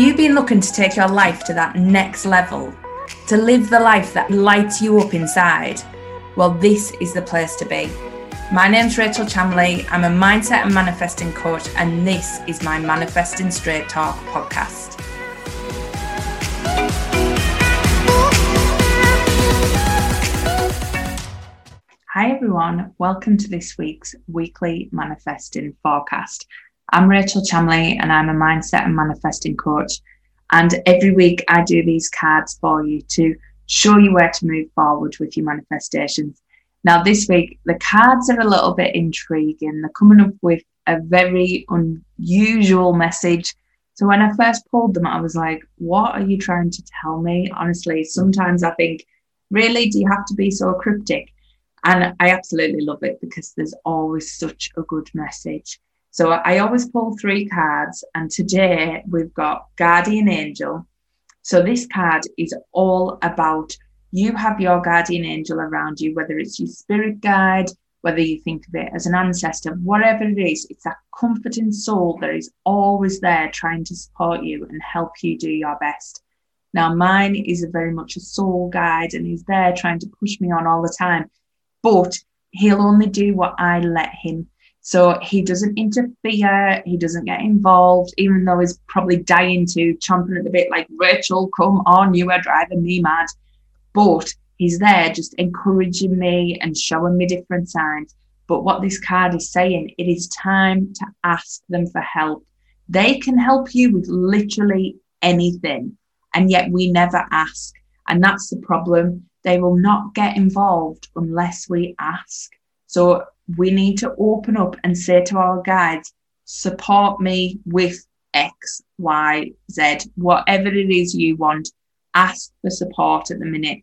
you been looking to take your life to that next level? To live the life that lights you up inside? Well, this is the place to be. My name's Rachel Chamley. I'm a mindset and manifesting coach, and this is my Manifesting Straight Talk podcast. Hi, everyone. Welcome to this week's weekly manifesting forecast. I'm Rachel Chamley, and I'm a mindset and manifesting coach. And every week, I do these cards for you to show you where to move forward with your manifestations. Now, this week, the cards are a little bit intriguing. They're coming up with a very unusual message. So, when I first pulled them, I was like, what are you trying to tell me? Honestly, sometimes I think, really, do you have to be so cryptic? And I absolutely love it because there's always such a good message. So I always pull three cards, and today we've got Guardian Angel. So this card is all about you have your guardian angel around you, whether it's your spirit guide, whether you think of it as an ancestor, whatever it is, it's that comforting soul that is always there trying to support you and help you do your best. Now, mine is very much a soul guide and he's there trying to push me on all the time but he'll only do what I let him. So he doesn't interfere, he doesn't get involved, even though he's probably dying to, chomping at the bit like, Rachel, come on, you are driving me mad. But he's there just encouraging me and showing me different signs. But what this card is saying, it is time to ask them for help. They can help you with literally anything, and yet we never ask. And that's the problem they will not get involved unless we ask. So we need to open up and say to our guides, support me with X, Y, Z, whatever it is you want. Ask for support at the minute.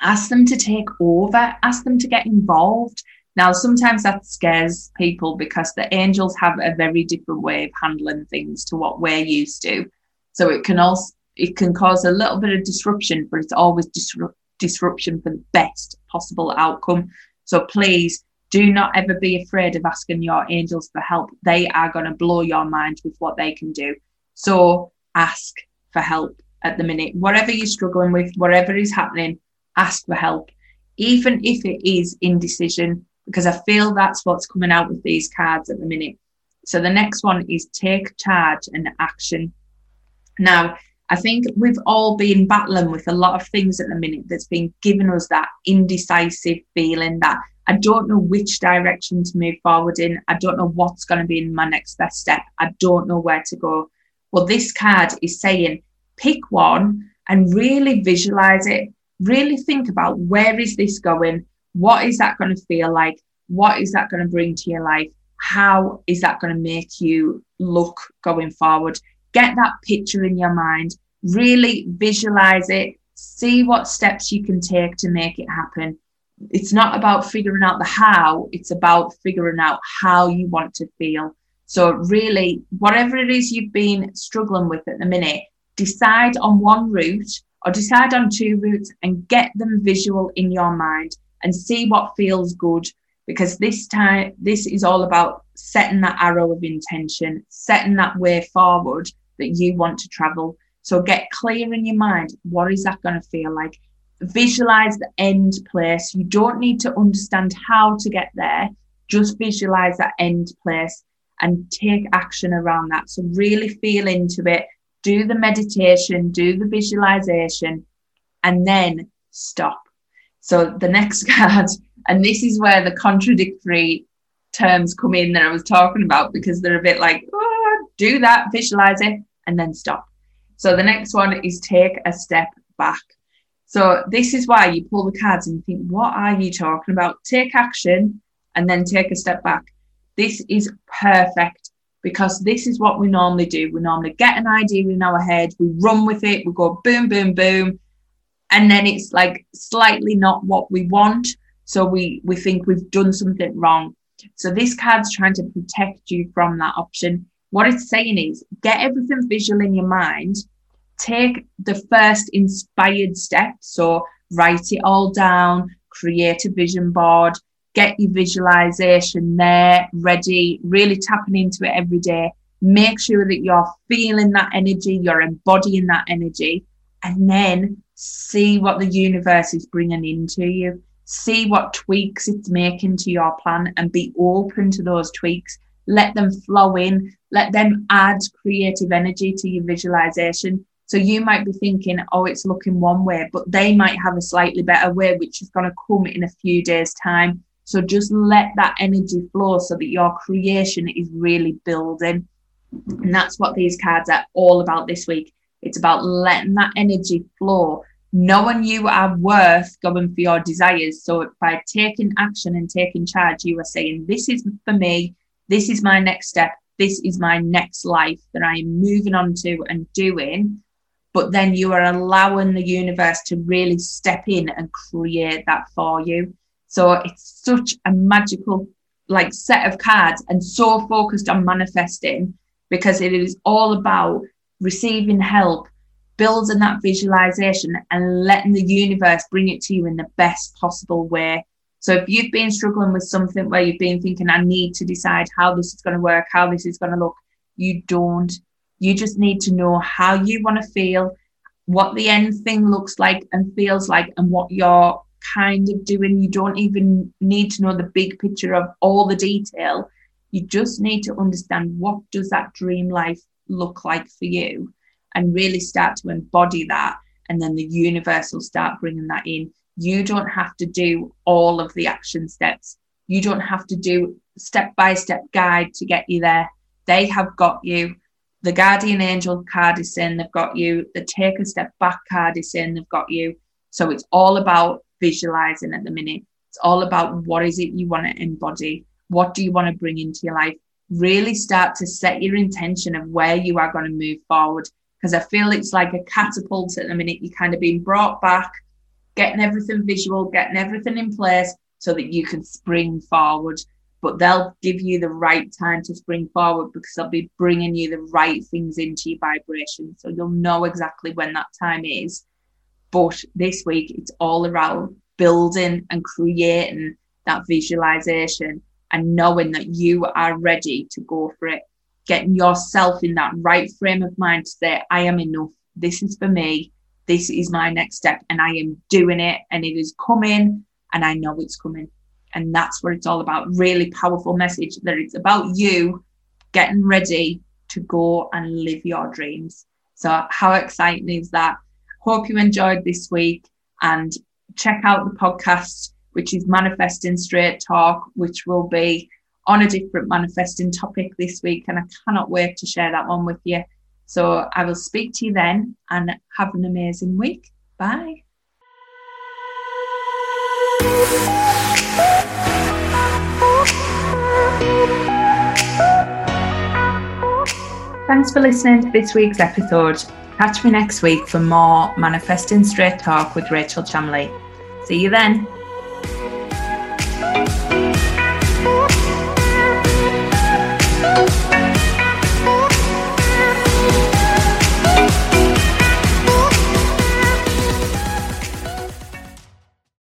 Ask them to take over, ask them to get involved. Now, sometimes that scares people because the angels have a very different way of handling things to what we're used to. So it can also it can cause a little bit of disruption, but it's always disrupt disruption for the best possible outcome. So please do not ever be afraid of asking your angels for help. They are going to blow your mind with what they can do. So ask for help at the minute. Whatever you're struggling with, whatever is happening, ask for help, even if it is indecision, because I feel that's what's coming out with these cards at the minute. So the next one is take charge and action. Now, I think we've all been battling with a lot of things at the minute that's been giving us that indecisive feeling that I don't know which direction to move forward in. I don't know what's going to be in my next best step. I don't know where to go. Well, this card is saying pick one and really visualize it. Really think about where is this going? What is that going to feel like? What is that going to bring to your life? How is that going to make you look going forward? get that picture in your mind, really visualize it, see what steps you can take to make it happen. It's not about figuring out the how, it's about figuring out how you want to feel. So, really, whatever it is you've been struggling with at the minute, decide on one route or decide on two routes and get them visual in your mind and see what feels good. Because this time this is all about setting that arrow of intention setting that way forward that you want to travel. So get clear in your mind what is that going to feel like visualize the end place. You don't need to understand how to get there. Just visualize that end place and take action around that. So really feel into it. Do the meditation do the visualization and then stop. So the next card and this is where the contradictory terms come in that I was talking about because they're a bit like, oh, do that, visualize it, and then stop. So the next one is take a step back. So this is why you pull the cards and you think, what are you talking about? Take action and then take a step back. This is perfect because this is what we normally do. We normally get an idea in our head, we run with it, we go boom, boom, boom, and then it's like slightly not what we want. So we we think we've done something wrong. So this card's trying to protect you from that option. What it's saying is get everything visual in your mind. Take the first inspired step. So write it all down, create a vision board, get your visualization there ready, really tapping into it every day. Make sure that you're feeling that energy, you're embodying that energy, and then see what the universe is bringing into you. See what tweaks it's making to your plan and be open to those tweaks. Let them flow in, let them add creative energy to your visualization. So you might be thinking, oh, it's looking one way, but they might have a slightly better way, which is going to come in a few days' time. So just let that energy flow so that your creation is really building. And that's what these cards are all about this week. It's about letting that energy flow, knowing you are worth going for your desires. So by taking action and taking charge, you are saying, This is for me, this is my next step, this is my next life that I am moving on to and doing. But then you are allowing the universe to really step in and create that for you. So it's such a magical like set of cards and so focused on manifesting because it is all about receiving help, building that visualization and letting the universe bring it to you in the best possible way. So if you've been struggling with something where you've been thinking, I need to decide how this is going to work, how this is going to look, you don't. You just need to know how you want to feel, what the end thing looks like and feels like, and what you're kind of doing. You don't even need to know the big picture of all the detail. You just need to understand what does that dream life look like for you and really start to embody that. And then the universe will start bringing that in. You don't have to do all of the action steps. You don't have to do step by step guide to get you there. They have got you. The guardian angel card is saying they've got you. The take a step back card is saying they've got you. So it's all about visualizing at the minute. It's all about what is it you want to embody? What do you want to bring into your life? Really start to set your intention of where you are going to move forward. Because I feel it's like a catapult at the minute. You're kind of being brought back, getting everything visual, getting everything in place so that you can spring forward. But they'll give you the right time to spring forward because they'll be bringing you the right things into your vibration. So you'll know exactly when that time is but this week, it's all around building and creating that visualization and knowing that you are ready to go for it. Getting yourself in that right frame of mind to say, I am enough. This is for me. This is my next step. And I am doing it. And it is coming. And I know it's coming. And that's what it's all about. Really powerful message that it's about you getting ready to go and live your dreams. So, how exciting is that? Hope you enjoyed this week and check out the podcast, which is Manifesting Straight Talk, which will be on a different manifesting topic this week. And I cannot wait to share that one with you. So I will speak to you then and have an amazing week. Bye. Thanks for listening to this week's episode. Catch me next week for more Manifesting Straight Talk with Rachel Chamley. See you then.